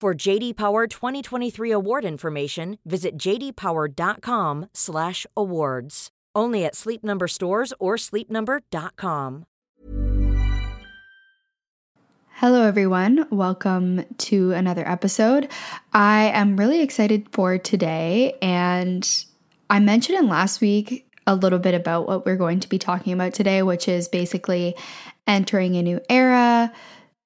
For JD Power 2023 award information, visit jdpower.com/awards. Only at Sleep Number stores or sleepnumber.com. Hello everyone, welcome to another episode. I am really excited for today and I mentioned in last week a little bit about what we're going to be talking about today, which is basically entering a new era,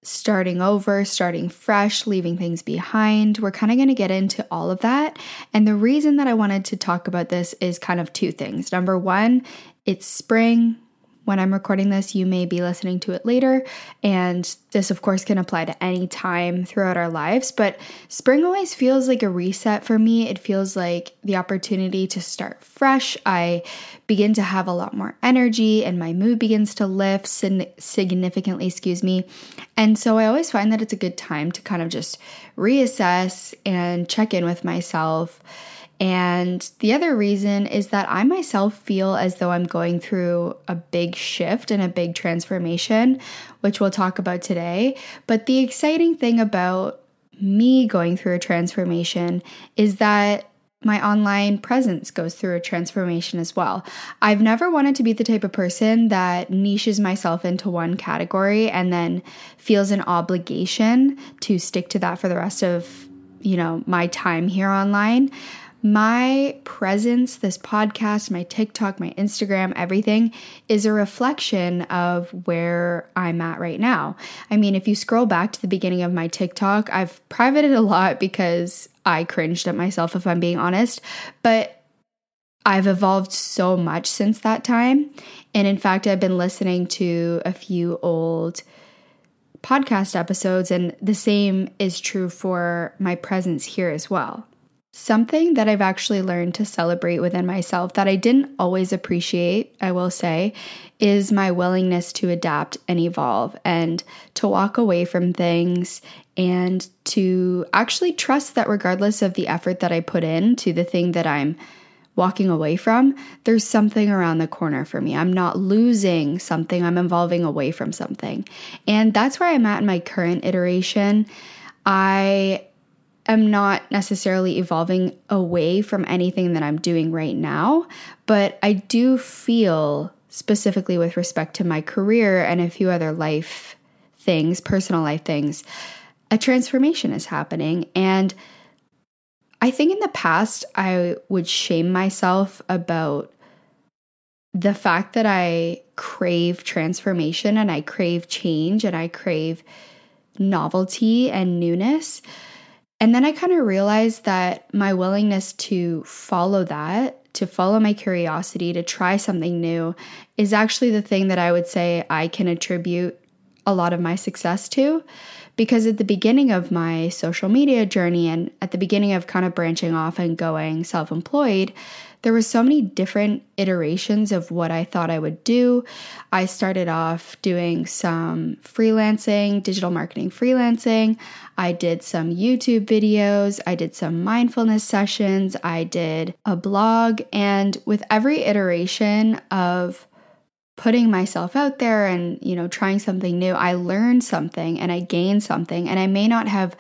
starting over, starting fresh, leaving things behind. We're kind of going to get into all of that. And the reason that I wanted to talk about this is kind of two things. Number one, it's spring when I'm recording this, you may be listening to it later. And this, of course, can apply to any time throughout our lives. But spring always feels like a reset for me. It feels like the opportunity to start fresh. I begin to have a lot more energy and my mood begins to lift significantly, excuse me. And so I always find that it's a good time to kind of just reassess and check in with myself and the other reason is that I myself feel as though I'm going through a big shift and a big transformation, which we'll talk about today. But the exciting thing about me going through a transformation is that my online presence goes through a transformation as well. I've never wanted to be the type of person that niches myself into one category and then feels an obligation to stick to that for the rest of, you know, my time here online my presence, this podcast, my TikTok, my Instagram, everything is a reflection of where I'm at right now. I mean, if you scroll back to the beginning of my TikTok, I've privated a lot because I cringed at myself, if I'm being honest. But I've evolved so much since that time. And in fact, I've been listening to a few old podcast episodes, and the same is true for my presence here as well. Something that I've actually learned to celebrate within myself that I didn't always appreciate, I will say, is my willingness to adapt and evolve and to walk away from things and to actually trust that regardless of the effort that I put in to the thing that I'm walking away from, there's something around the corner for me. I'm not losing something, I'm evolving away from something. And that's where I'm at in my current iteration. I am not necessarily evolving away from anything that I'm doing right now, but I do feel specifically with respect to my career and a few other life things, personal life things, a transformation is happening. And I think in the past, I would shame myself about the fact that I crave transformation and I crave change and I crave novelty and newness. And then I kind of realized that my willingness to follow that, to follow my curiosity, to try something new, is actually the thing that I would say I can attribute a lot of my success to. Because at the beginning of my social media journey and at the beginning of kind of branching off and going self employed, there were so many different iterations of what I thought I would do. I started off doing some freelancing, digital marketing freelancing. I did some YouTube videos, I did some mindfulness sessions, I did a blog, and with every iteration of putting myself out there and, you know, trying something new, I learned something and I gained something and I may not have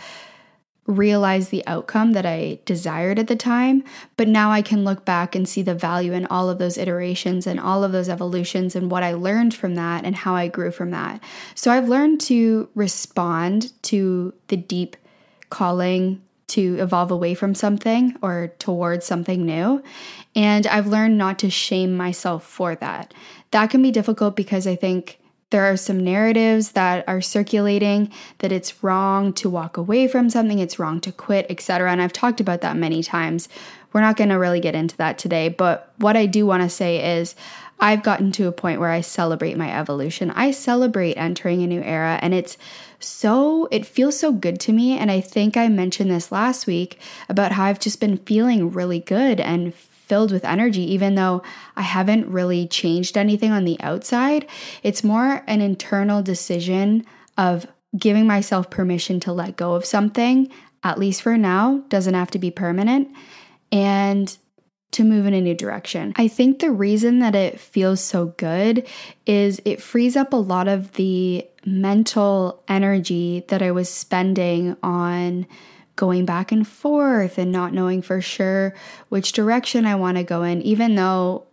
realize the outcome that I desired at the time, but now I can look back and see the value in all of those iterations and all of those evolutions and what I learned from that and how I grew from that. So I've learned to respond to the deep calling to evolve away from something or towards something new. And I've learned not to shame myself for that. That can be difficult because I think there are some narratives that are circulating that it's wrong to walk away from something, it's wrong to quit, etc. And I've talked about that many times. We're not going to really get into that today, but what I do want to say is I've gotten to a point where I celebrate my evolution. I celebrate entering a new era, and it's so, it feels so good to me. And I think I mentioned this last week about how I've just been feeling really good and filled with energy, even though I haven't really changed anything on the outside. It's more an internal decision of giving myself permission to let go of something, at least for now, doesn't have to be permanent. And to move in a new direction. I think the reason that it feels so good is it frees up a lot of the mental energy that I was spending on going back and forth and not knowing for sure which direction I want to go in, even though,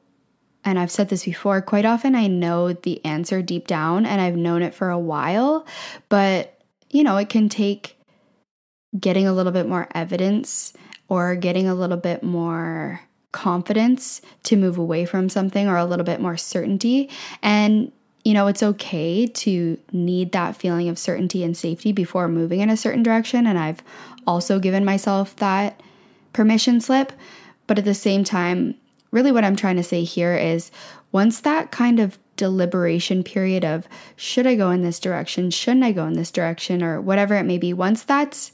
and I've said this before, quite often I know the answer deep down and I've known it for a while, but you know, it can take getting a little bit more evidence or getting a little bit more confidence to move away from something or a little bit more certainty. And, you know, it's okay to need that feeling of certainty and safety before moving in a certain direction. And I've also given myself that permission slip. But at the same time, really what I'm trying to say here is once that kind of deliberation period of should I go in this direction, shouldn't I go in this direction, or whatever it may be, once that's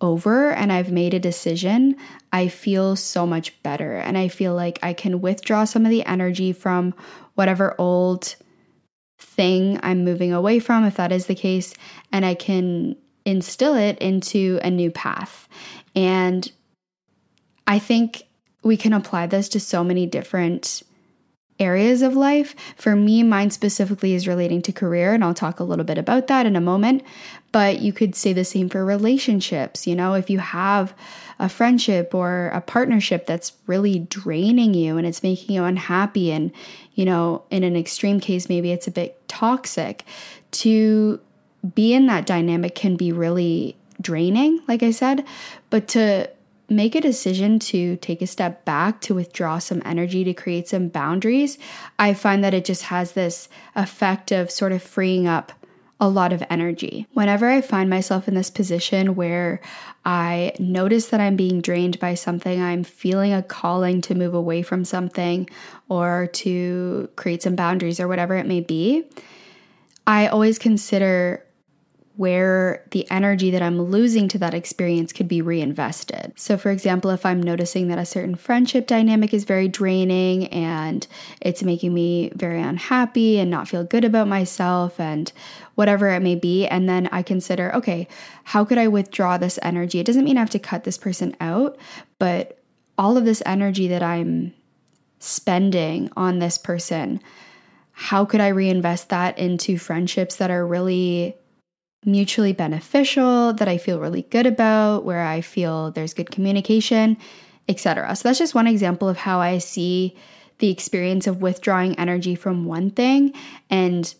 over and I've made a decision, I feel so much better. And I feel like I can withdraw some of the energy from whatever old thing I'm moving away from, if that is the case, and I can instill it into a new path. And I think we can apply this to so many different areas of life. For me, mine specifically is relating to career, and I'll talk a little bit about that in a moment. But you could say the same for relationships. You know, if you have a friendship or a partnership that's really draining you and it's making you unhappy, and, you know, in an extreme case, maybe it's a bit toxic, to be in that dynamic can be really draining, like I said. But to make a decision to take a step back, to withdraw some energy, to create some boundaries, I find that it just has this effect of sort of freeing up a lot of energy. Whenever I find myself in this position where I notice that I'm being drained by something, I'm feeling a calling to move away from something or to create some boundaries or whatever it may be, I always consider where the energy that I'm losing to that experience could be reinvested. So, for example, if I'm noticing that a certain friendship dynamic is very draining and it's making me very unhappy and not feel good about myself and whatever it may be, and then I consider, okay, how could I withdraw this energy? It doesn't mean I have to cut this person out, but all of this energy that I'm spending on this person, how could I reinvest that into friendships that are really mutually beneficial, that I feel really good about, where I feel there's good communication, etc. So that's just one example of how I see the experience of withdrawing energy from one thing and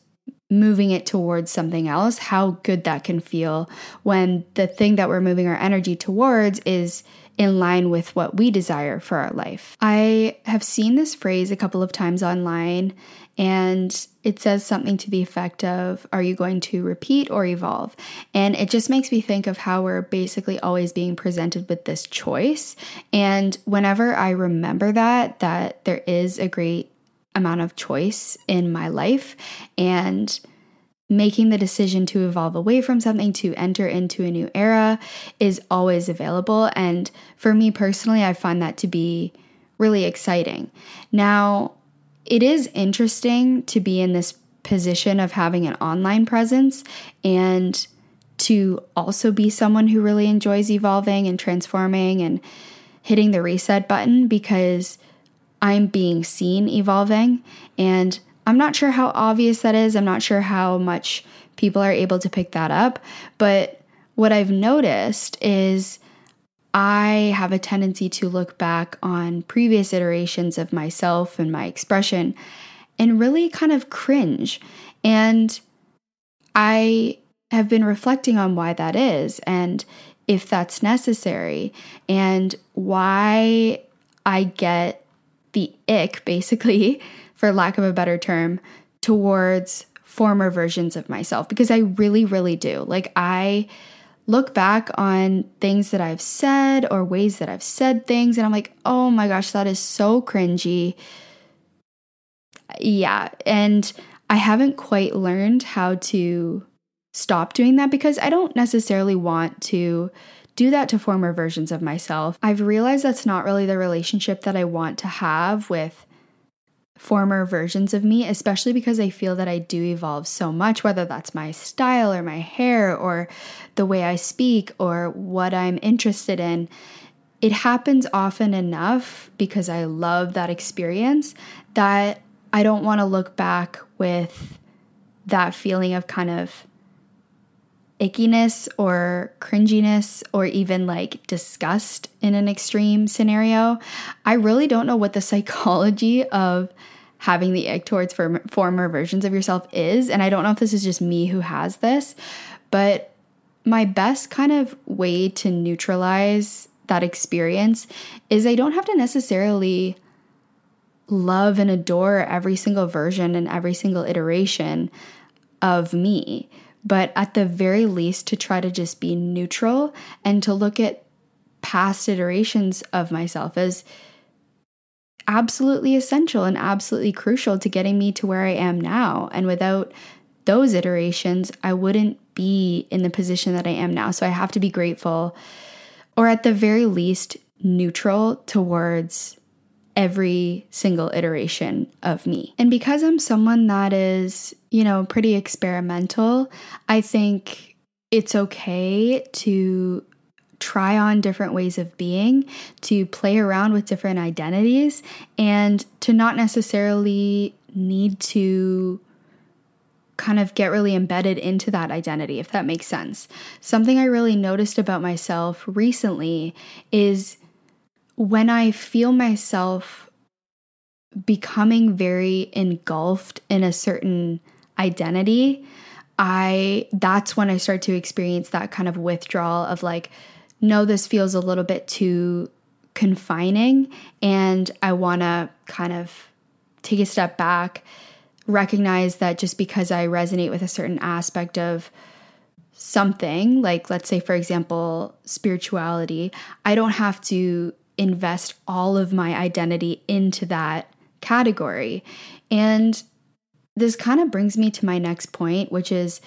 moving it towards something else, how good that can feel when the thing that we're moving our energy towards is in line with what we desire for our life. I have seen this phrase a couple of times online and it says something to the effect of Are you going to repeat or evolve? And it just makes me think of how we're basically always being presented with this choice. And whenever I remember that, that there is a great amount of choice in my life and making the decision to evolve away from something to enter into a new era is always available. And for me personally, I find that to be really exciting. Now, it is interesting to be in this position of having an online presence and to also be someone who really enjoys evolving and transforming and hitting the reset button because I'm being seen evolving. And I'm not sure how obvious that is. I'm not sure how much people are able to pick that up. But what I've noticed is I have a tendency to look back on previous iterations of myself and my expression and really kind of cringe. And I have been reflecting on why that is and if that's necessary and why I get the ick, basically, for lack of a better term, towards former versions of myself because I really, really do. Like, I look back on things that I've said or ways that I've said things, and I'm like, oh my gosh, that is so cringy. Yeah. And I haven't quite learned how to stop doing that because I don't necessarily want to do that to former versions of myself. I've realized that's not really the relationship that I want to have with former versions of me, especially because I feel that I do evolve so much, whether that's my style or my hair or the way I speak or what I'm interested in. It happens often enough because I love that experience that I don't want to look back with that feeling of kind of ickiness or cringiness or even like disgust in an extreme scenario. I really don't know what the psychology of having the ick towards former versions of yourself is. And I don't know if this is just me who has this, but my best kind of way to neutralize that experience is I don't have to necessarily love and adore every single version and every single iteration of me but at the very least to try to just be neutral and to look at past iterations of myself as absolutely essential and absolutely crucial to getting me to where I am now. And without those iterations, I wouldn't be in the position that I am now. So I have to be grateful, or at the very least, neutral towards every single iteration of me. And because I'm someone that is, you know, pretty experimental, I think it's okay to try on different ways of being, to play around with different identities, and to not necessarily need to kind of get really embedded into that identity, if that makes sense. Something I really noticed about myself recently is when I feel myself becoming very engulfed in a certain identity, I that's when I start to experience that kind of withdrawal of like, no, this feels a little bit too confining and I want to kind of take a step back, recognize that just because I resonate with a certain aspect of something, like let's say for example, spirituality, I don't have to invest all of my identity into that category. And this kind of brings me to my next point, which is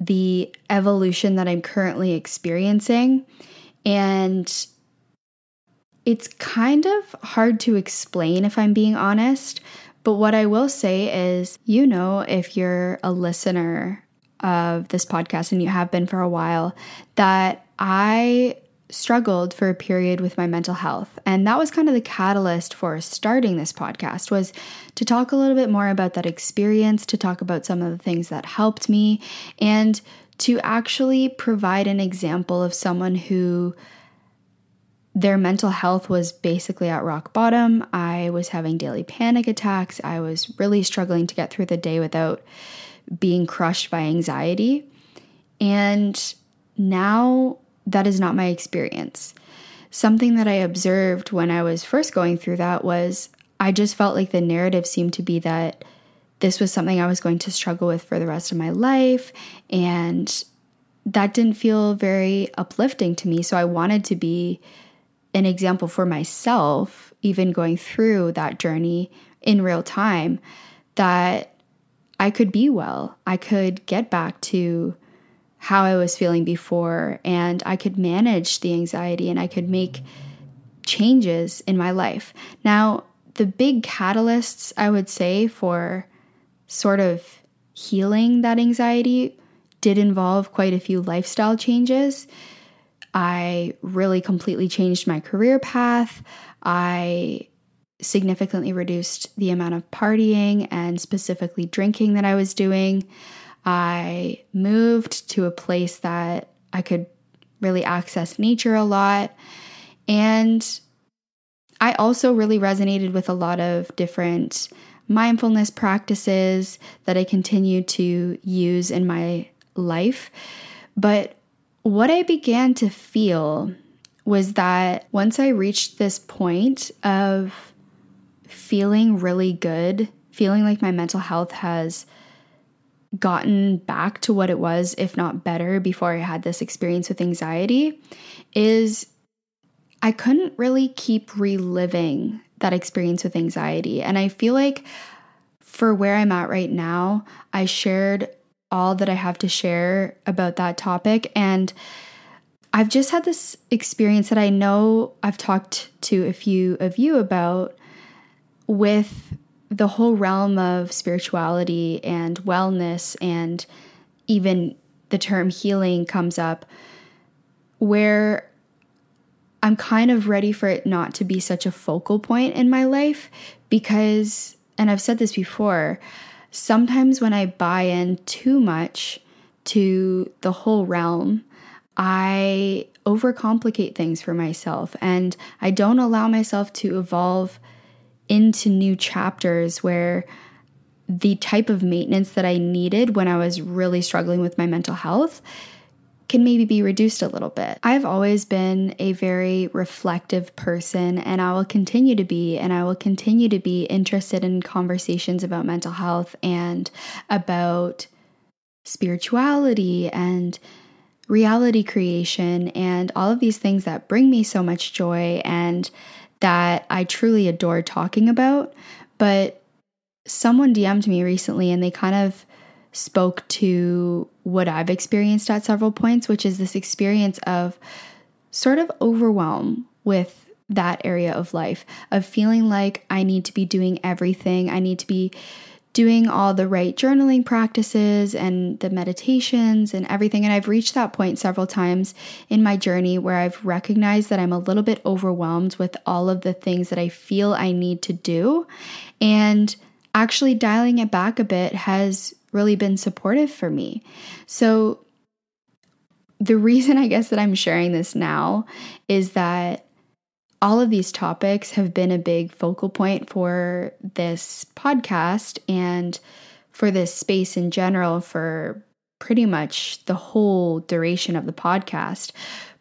the evolution that I'm currently experiencing. And it's kind of hard to explain if I'm being honest. But what I will say is, you know, if you're a listener of this podcast and you have been for a while, that I struggled for a period with my mental health and that was kind of the catalyst for starting this podcast was to talk a little bit more about that experience to talk about some of the things that helped me and to actually provide an example of someone who their mental health was basically at rock bottom. I was having daily panic attacks. I was really struggling to get through the day without being crushed by anxiety. And now that is not my experience. Something that I observed when I was first going through that was I just felt like the narrative seemed to be that this was something I was going to struggle with for the rest of my life. And that didn't feel very uplifting to me. So I wanted to be an example for myself, even going through that journey in real time, that I could be well. I could get back to how I was feeling before, and I could manage the anxiety and I could make changes in my life. Now, the big catalysts I would say for sort of healing that anxiety did involve quite a few lifestyle changes. I really completely changed my career path. I significantly reduced the amount of partying and specifically drinking that I was doing. I moved to a place that I could really access nature a lot. And I also really resonated with a lot of different mindfulness practices that I continue to use in my life. But what I began to feel was that once I reached this point of feeling really good, feeling like my mental health has gotten back to what it was, if not better, before I had this experience with anxiety, is I couldn't really keep reliving that experience with anxiety. And I feel like for where I'm at right now, I shared all that I have to share about that topic. And I've just had this experience that I know I've talked to a few of you about with the whole realm of spirituality and wellness, and even the term healing comes up, where I'm kind of ready for it not to be such a focal point in my life because, and I've said this before, sometimes when I buy in too much to the whole realm, I overcomplicate things for myself and I don't allow myself to evolve into new chapters where the type of maintenance that I needed when I was really struggling with my mental health can maybe be reduced a little bit. I've always been a very reflective person, and I will continue to be, and I will continue to be interested in conversations about mental health and about spirituality and reality creation and all of these things that bring me so much joy and that I truly adore talking about. But someone DM'd me recently and they kind of spoke to what I've experienced at several points, which is this experience of sort of overwhelm with that area of life, of feeling like I need to be doing everything. I need to be doing all the right journaling practices and the meditations and everything. And I've reached that point several times in my journey where I've recognized that I'm a little bit overwhelmed with all of the things that I feel I need to do. And actually dialing it back a bit has really been supportive for me. So, the reason I guess that I'm sharing this now is that all of these topics have been a big focal point for this podcast and for this space in general for pretty much the whole duration of the podcast.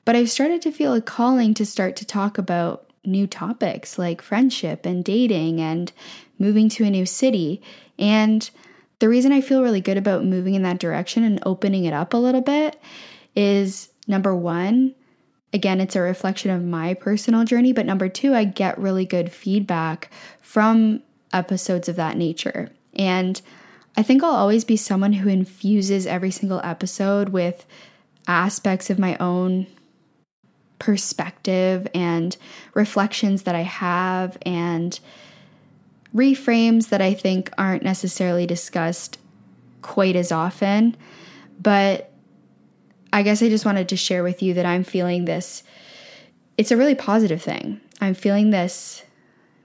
But I've started to feel a calling to start to talk about new topics like friendship and dating and moving to a new city. And the reason I feel really good about moving in that direction and opening it up a little bit is number one, again, it's a reflection of my personal journey. But number two, I get really good feedback from episodes of that nature. And I think I'll always be someone who infuses every single episode with aspects of my own perspective and reflections that I have and reframes that I think aren't necessarily discussed quite as often. But I guess I just wanted to share with you that I'm feeling this. It's a really positive thing. I'm feeling this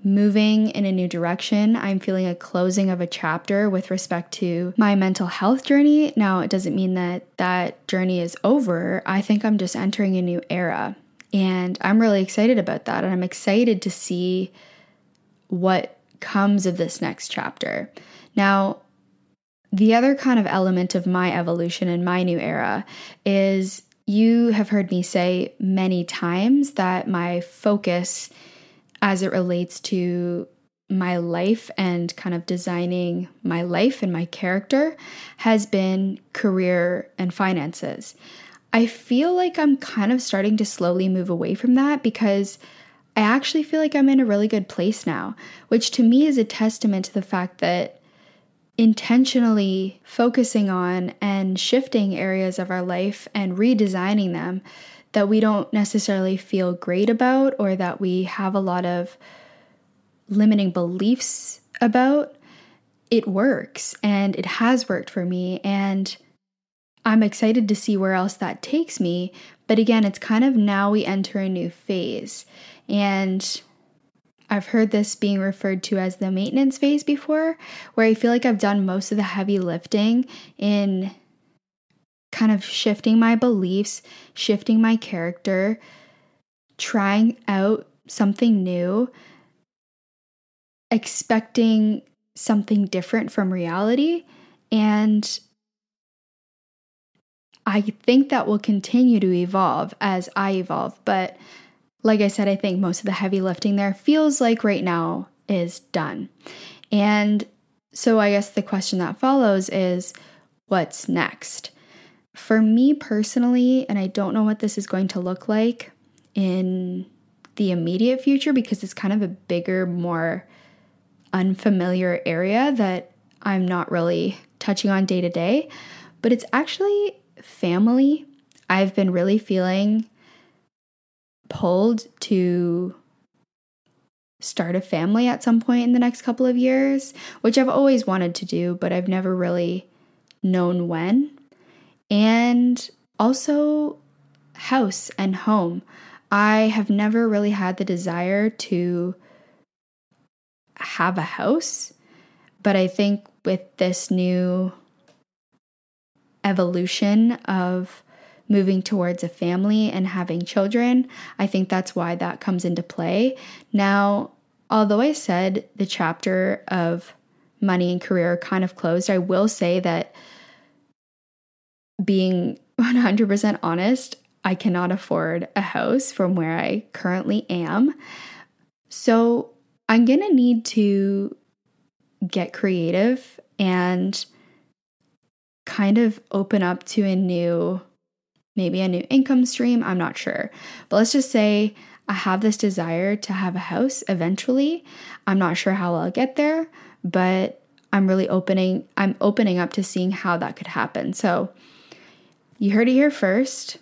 moving in a new direction. I'm feeling a closing of a chapter with respect to my mental health journey. Now, it doesn't mean that that journey is over. I think I'm just entering a new era. And I'm really excited about that. And I'm excited to see what comes of this next chapter. Now, the other kind of element of my evolution and my new era is you have heard me say many times that my focus as it relates to my life and kind of designing my life and my character has been career and finances. I feel like I'm kind of starting to slowly move away from that because I actually feel like I'm in a really good place now, which to me is a testament to the fact that intentionally focusing on and shifting areas of our life and redesigning them that we don't necessarily feel great about or that we have a lot of limiting beliefs about, it works and it has worked for me. And I'm excited to see where else that takes me. But again, it's kind of now we enter a new phase. And I've heard this being referred to as the maintenance phase before, where I feel like I've done most of the heavy lifting in kind of shifting my beliefs, shifting my character, trying out something new, expecting something different from reality. And I think that will continue to evolve as I evolve. But like I said, I think most of the heavy lifting there feels like right now is done. And so I guess the question that follows is what's next? For me personally, and I don't know what this is going to look like in the immediate future because it's kind of a bigger, more unfamiliar area that I'm not really touching on day to day, but it's actually family. I've been really feeling pulled to start a family at some point in the next couple of years, which I've always wanted to do, but I've never really known when. And also, house and home. I have never really had the desire to have a house, but I think with this new evolution of moving towards a family and having children. I think that's why that comes into play. Now, although I said the chapter of money and career kind of closed, I will say that being 100% honest, I cannot afford a house from where I currently am. So I'm going to need to get creative and kind of open up to a new, maybe a new income stream. I'm not sure. But let's just say I have this desire to have a house eventually. I'm not sure how I'll get there, but I'm really opening I'm opening up to seeing how that could happen. So you heard it here first.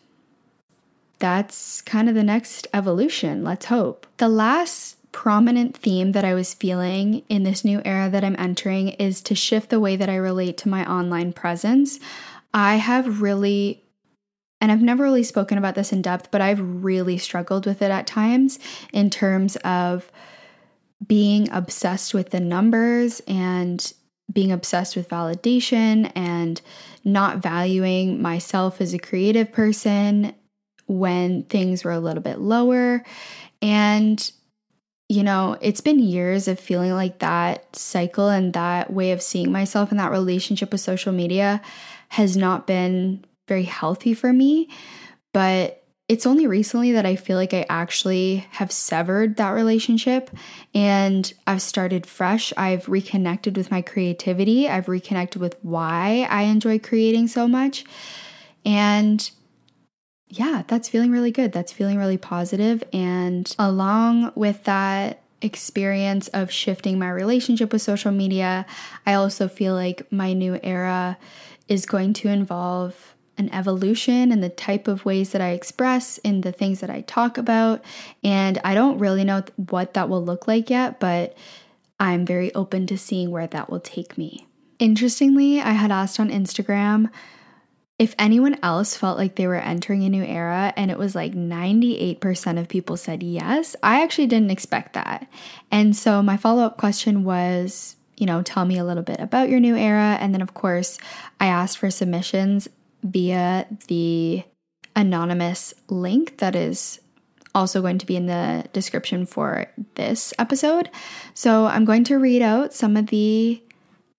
That's kind of the next evolution. Let's hope. The last prominent theme that I was feeling in this new era that I'm entering is to shift the way that I relate to my online presence. I have really, and I've never really spoken about this in depth, but I've really struggled with it at times in terms of being obsessed with the numbers and being obsessed with validation and not valuing myself as a creative person when things were a little bit lower. And you know, it's been years of feeling like that cycle and that way of seeing myself and that relationship with social media has not been very healthy for me. But it's only recently that I feel like I actually have severed that relationship and I've started fresh. I've reconnected with my creativity. I've reconnected with why I enjoy creating so much. And yeah, that's feeling really good. That's feeling really positive. And along with that experience of shifting my relationship with social media, I also feel like my new era is going to involve an evolution in the type of ways that I express, in the things that I talk about. And I don't really know what that will look like yet, but I'm very open to seeing where that will take me. Interestingly, I had asked on Instagram if anyone else felt like they were entering a new era and it was like 98% of people said yes, I actually didn't expect that. And so my follow up question was, you know, tell me a little bit about your new era. And then, of course, I asked for submissions via the anonymous link that is also going to be in the description for this episode. So I'm going to read out some of the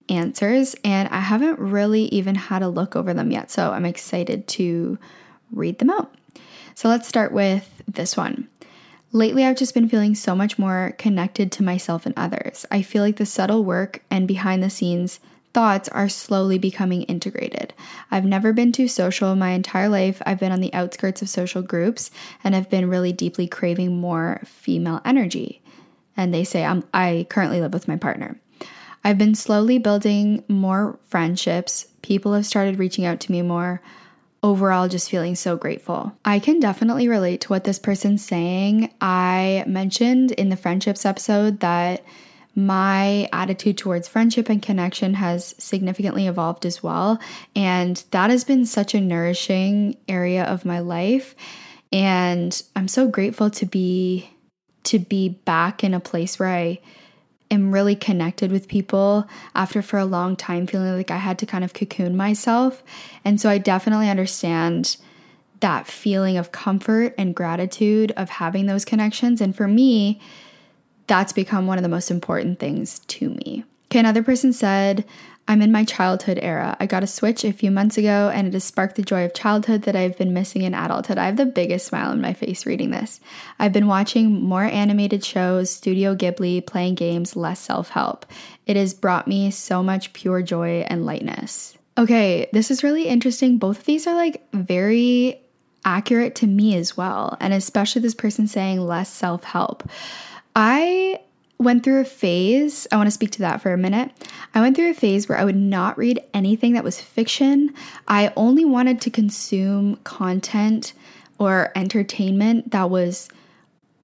answers, and I haven't really even had a look over them yet. So I'm excited to read them out. So let's start with this one. Lately, I've just been feeling so much more connected to myself and others. I feel like the subtle work and behind the scenes thoughts are slowly becoming integrated. I've never been too social my entire life. I've been on the outskirts of social groups and have been really deeply craving more female energy. And they say I'm I currently live with my partner. I've been slowly building more friendships. People have started reaching out to me more. Overall, just feeling so grateful. I can definitely relate to what this person's saying. I mentioned in the friendships episode that my attitude towards friendship and connection has significantly evolved as well. And that has been such a nourishing area of my life. And I'm so grateful to be to be back in a place where I am really connected with people after for a long time feeling like I had to kind of cocoon myself. And so I definitely understand that feeling of comfort and gratitude of having those connections. And for me, that's become one of the most important things to me. Okay, another person said, I'm in my childhood era. I got a Switch a few months ago and it has sparked the joy of childhood that I've been missing in adulthood. I have the biggest smile on my face reading this. I've been watching more animated shows, Studio Ghibli, playing games, less self help. It has brought me so much pure joy and lightness. Okay, this is really interesting. Both of these are like very accurate to me as well, and especially this person saying less self help. I went through a phase, I want to speak to that for a minute. I went through a phase where I would not read anything that was fiction. I only wanted to consume content or entertainment that was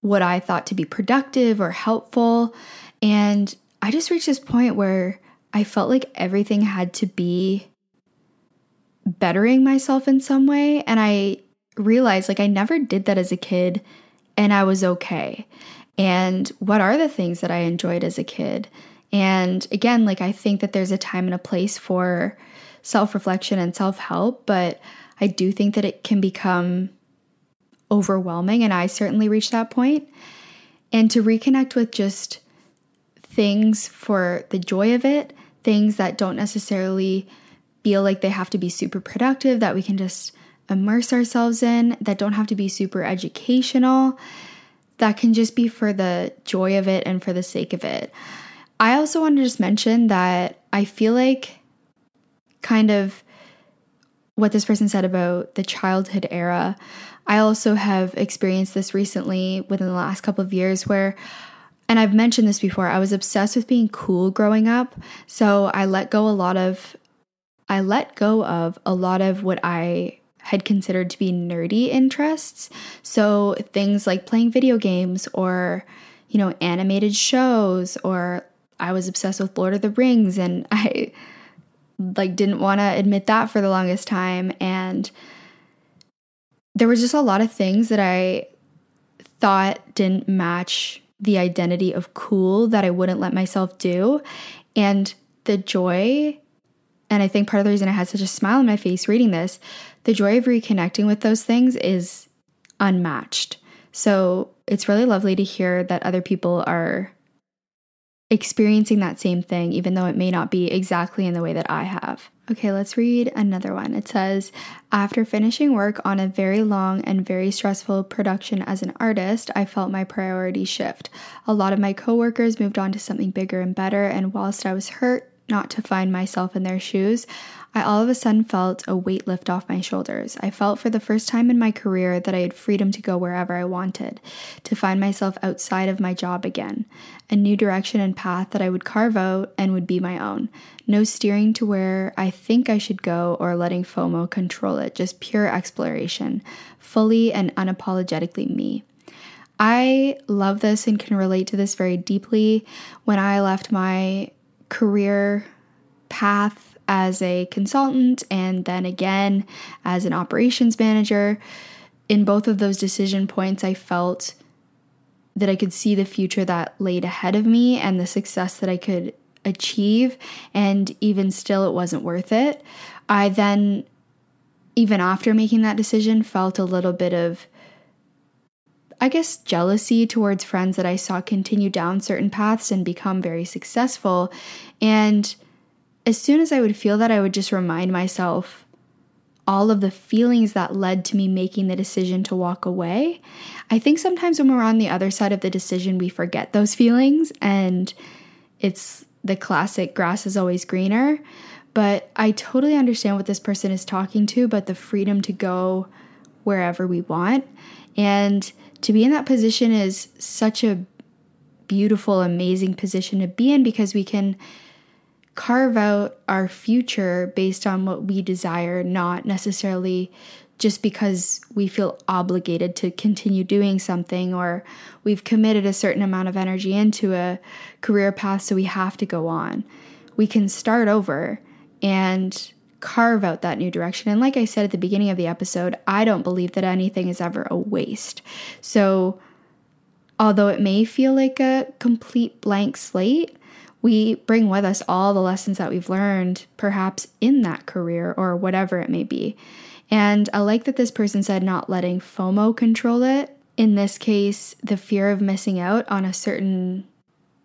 what I thought to be productive or helpful. And I just reached this point where I felt like everything had to be bettering myself in some way. And I realized like I never did that as a kid and I was okay and what are the things that I enjoyed as a kid. And again, like I think that there's a time and a place for self reflection and self help, but I do think that it can become overwhelming. And I certainly reached that point. And to reconnect with just things for the joy of it, things that don't necessarily feel like they have to be super productive, that we can just immerse ourselves in, that don't have to be super educational that can just be for the joy of it and for the sake of it. I also want to just mention that I feel like kind of what this person said about the childhood era. I also have experienced this recently within the last couple of years where and I've mentioned this before, I was obsessed with being cool growing up. So I let go a lot of I let go of a lot of what I had considered to be nerdy interests. So things like playing video games or, you know, animated shows, or I was obsessed with Lord of the Rings and I like didn't want to admit that for the longest time. And there was just a lot of things that I thought didn't match the identity of cool that I wouldn't let myself do. And the joy, and I think part of the reason I had such a smile on my face reading this, the joy of reconnecting with those things is unmatched. So it's really lovely to hear that other people are experiencing that same thing, even though it may not be exactly in the way that I have. Okay, let's read another one. It says After finishing work on a very long and very stressful production as an artist, I felt my priorities shift. A lot of my coworkers moved on to something bigger and better, and whilst I was hurt not to find myself in their shoes, I all of a sudden felt a weight lift off my shoulders. I felt for the first time in my career that I had freedom to go wherever I wanted, to find myself outside of my job again, a new direction and path that I would carve out and would be my own. No steering to where I think I should go or letting FOMO control it, just pure exploration, fully and unapologetically me. I love this and can relate to this very deeply. When I left my career path as a consultant and then again as an operations manager. In both of those decision points, I felt that I could see the future that laid ahead of me and the success that I could achieve, and even still, it wasn't worth it. I then, even after making that decision, felt a little bit of I guess, jealousy towards friends that I saw continue down certain paths and become very successful. And as soon as I would feel that, I would just remind myself all of the feelings that led to me making the decision to walk away. I think sometimes when we're on the other side of the decision, we forget those feelings, and it's the classic grass is always greener. But I totally understand what this person is talking to, but the freedom to go wherever we want. And to be in that position is such a beautiful, amazing position to be in because we can carve out our future based on what we desire, not necessarily just because we feel obligated to continue doing something or we've committed a certain amount of energy into a career path, so we have to go on. We can start over and carve out that new direction. And like I said at the beginning of the episode, I don't believe that anything is ever a waste. So, although it may feel like a complete blank slate, we bring with us all the lessons that we've learned, perhaps in that career or whatever it may be. And I like that this person said not letting FOMO control it. In this case, the fear of missing out on a certain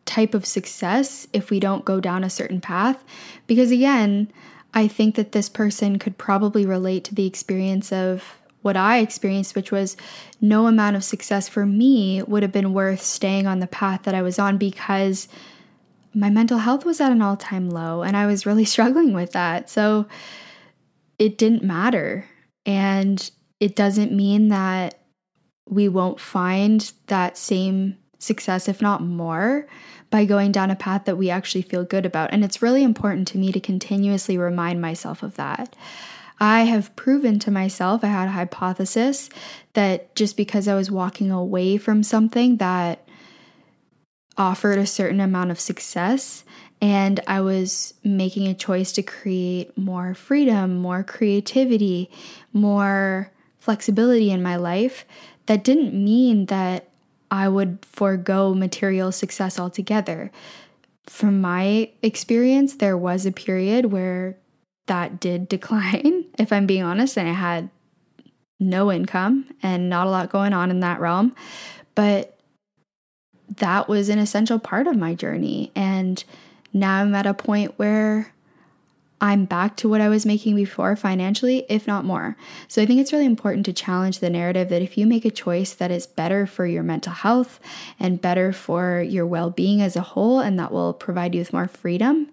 type of success if we don't go down a certain path. Because again, I think that this person could probably relate to the experience of what I experienced, which was no amount of success for me would have been worth staying on the path that I was on because my mental health was at an all time low and I was really struggling with that. So it didn't matter. And it doesn't mean that we won't find that same success, if not more, by going down a path that we actually feel good about. And it's really important to me to continuously remind myself of that. I have proven to myself, I had a hypothesis that just because I was walking away from something that offered a certain amount of success and I was making a choice to create more freedom, more creativity, more flexibility in my life, that didn't mean that I would forego material success altogether. From my experience, there was a period where that did decline, if I'm being honest, and I had no income and not a lot going on in that realm. But that was an essential part of my journey. And now I'm at a point where I'm back to what I was making before financially, if not more. So I think it's really important to challenge the narrative that if you make a choice that is better for your mental health and better for your well-being as a whole and that will provide you with more freedom,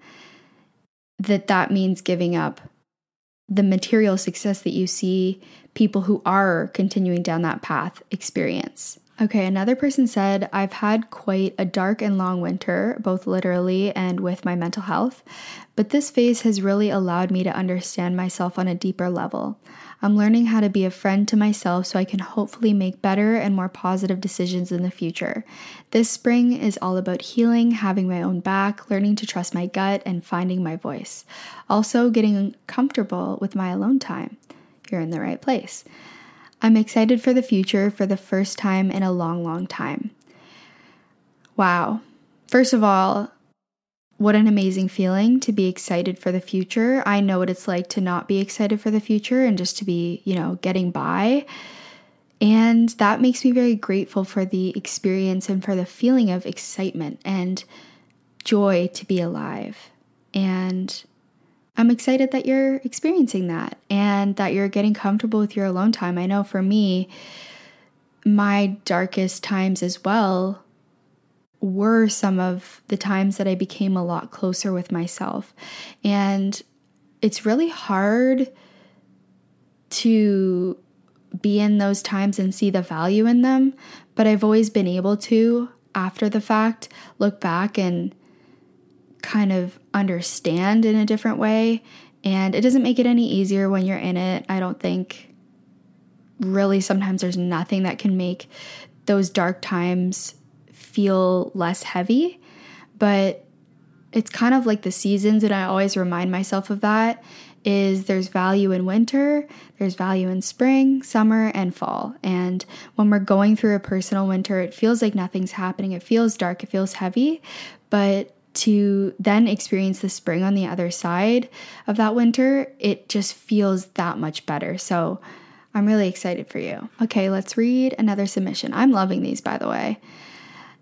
that that means giving up the material success that you see people who are continuing down that path experience. Okay, another person said, I've had quite a dark and long winter, both literally and with my mental health, but this phase has really allowed me to understand myself on a deeper level. I'm learning how to be a friend to myself so I can hopefully make better and more positive decisions in the future. This spring is all about healing, having my own back, learning to trust my gut, and finding my voice. Also, getting comfortable with my alone time. You're in the right place. I'm excited for the future for the first time in a long, long time. Wow. First of all, what an amazing feeling to be excited for the future. I know what it's like to not be excited for the future and just to be, you know, getting by. And that makes me very grateful for the experience and for the feeling of excitement and joy to be alive. And I'm excited that you're experiencing that and that you're getting comfortable with your alone time. I know for me, my darkest times as well were some of the times that I became a lot closer with myself. And it's really hard to be in those times and see the value in them, but I've always been able to, after the fact, look back and kind of understand in a different way. And it doesn't make it any easier when you're in it. I don't think really sometimes there's nothing that can make those dark times feel less heavy. But it's kind of like the seasons, and I always remind myself of that is there's value in winter, there's value in spring, summer, and fall. And when we're going through a personal winter, it feels like nothing's happening. It feels dark, it feels heavy, but to then experience the spring on the other side of that winter, it just feels that much better. So I'm really excited for you. Okay, let's read another submission. I'm loving these, by the way.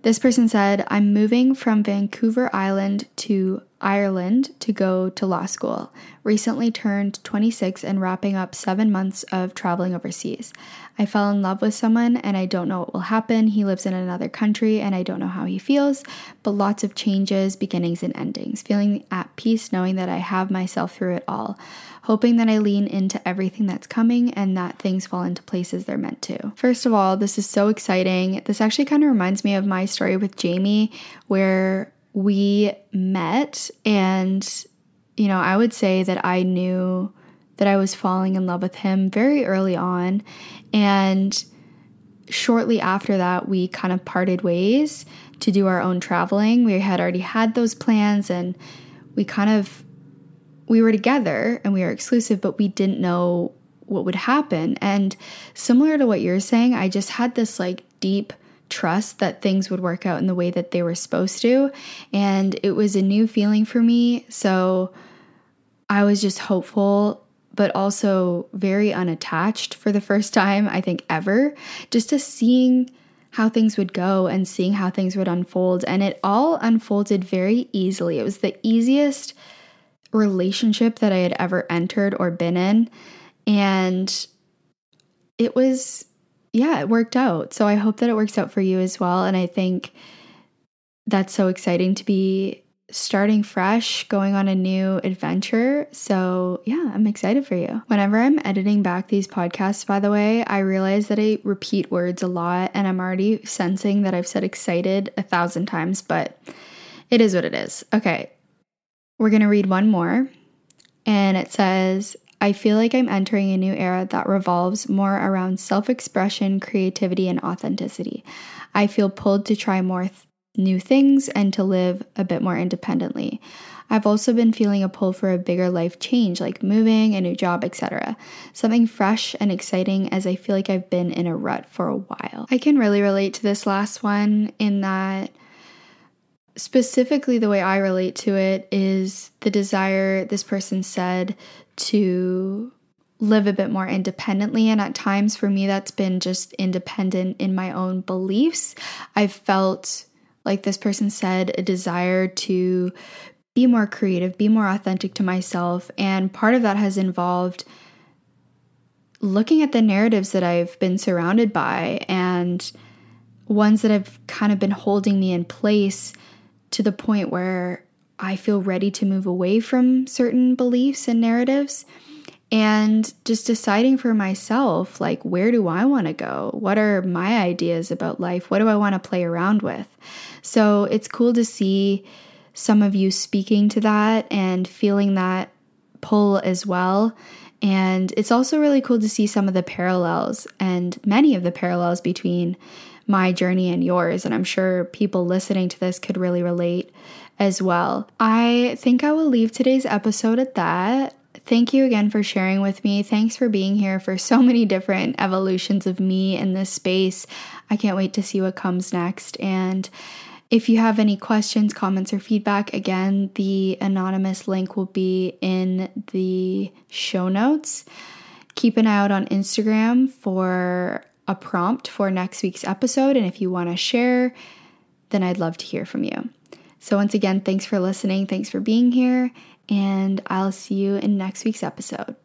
This person said, I'm moving from Vancouver Island to Ireland to go to law school. Recently turned 26 and wrapping up seven months of traveling overseas. I fell in love with someone and I don't know what will happen. He lives in another country and I don't know how he feels, but lots of changes, beginnings, and endings. Feeling at peace knowing that I have myself through it all. Hoping that I lean into everything that's coming and that things fall into places they're meant to. First of all, this is so exciting. This actually kind of reminds me of my story with Jamie, where we met and you know, I would say that I knew that I was falling in love with him very early on. And shortly after that, we kind of parted ways to do our own traveling. We had already had those plans and we kind of we were together and we were exclusive, but we didn't know what would happen. And similar to what you're saying, I just had this like deep trust that things would work out in the way that they were supposed to. And it was a new feeling for me. So I was just hopeful but also very unattached for the first time, I think, ever. Just to seeing how things would go and seeing how things would unfold. And it all unfolded very easily. It was the easiest relationship that I had ever entered or been in. And it was, yeah, it worked out. So I hope that it works out for you as well. And I think that's so exciting to be starting fresh, going on a new adventure. So, yeah, I'm excited for you. Whenever I'm editing back these podcasts, by the way, I realize that I repeat words a lot and I'm already sensing that I've said excited a thousand times, but it is what it is. Okay, we're to read one more. And it says, I feel like I'm entering a new era that revolves more around self expression, creativity, and authenticity. I feel pulled to try more th- new things and to live a bit more independently. I've also been feeling a pull for a bigger life change, like moving, a new job, etc. Something fresh and exciting as I feel like I've been in a rut for a while. I can really relate to this last one in that specifically the way I relate to it is the desire this person said to live a bit more independently. And at times for me, that's been just independent in my own beliefs. I've felt, like this person said, a desire to be more creative, be more authentic to myself. And part of that has involved looking at the narratives that I've been surrounded by and ones that have kind of been holding me in place to the point where I feel ready to move away from certain beliefs and narratives and just deciding for myself like where do I want to go? What are my ideas about life? What do I want to play around with? So it's cool to see some of you speaking to that and feeling that pull as well. And it's also really cool to see some of the parallels and many of the parallels between my journey and yours. And I'm sure people listening to this could really relate as well. I think I will leave today's episode at that. Thank you again for sharing with me. Thanks for being here for so many different evolutions of me in this space. I can't wait to see what comes next. And if you have any questions, comments, or feedback, again, the anonymous link will be in the show notes. Keep an eye out on Instagram for a prompt for next week's episode. And if you want to share, then I'd love to hear from you. So, once again, thanks for listening. Thanks for being here. And I'll see you in next week's episode.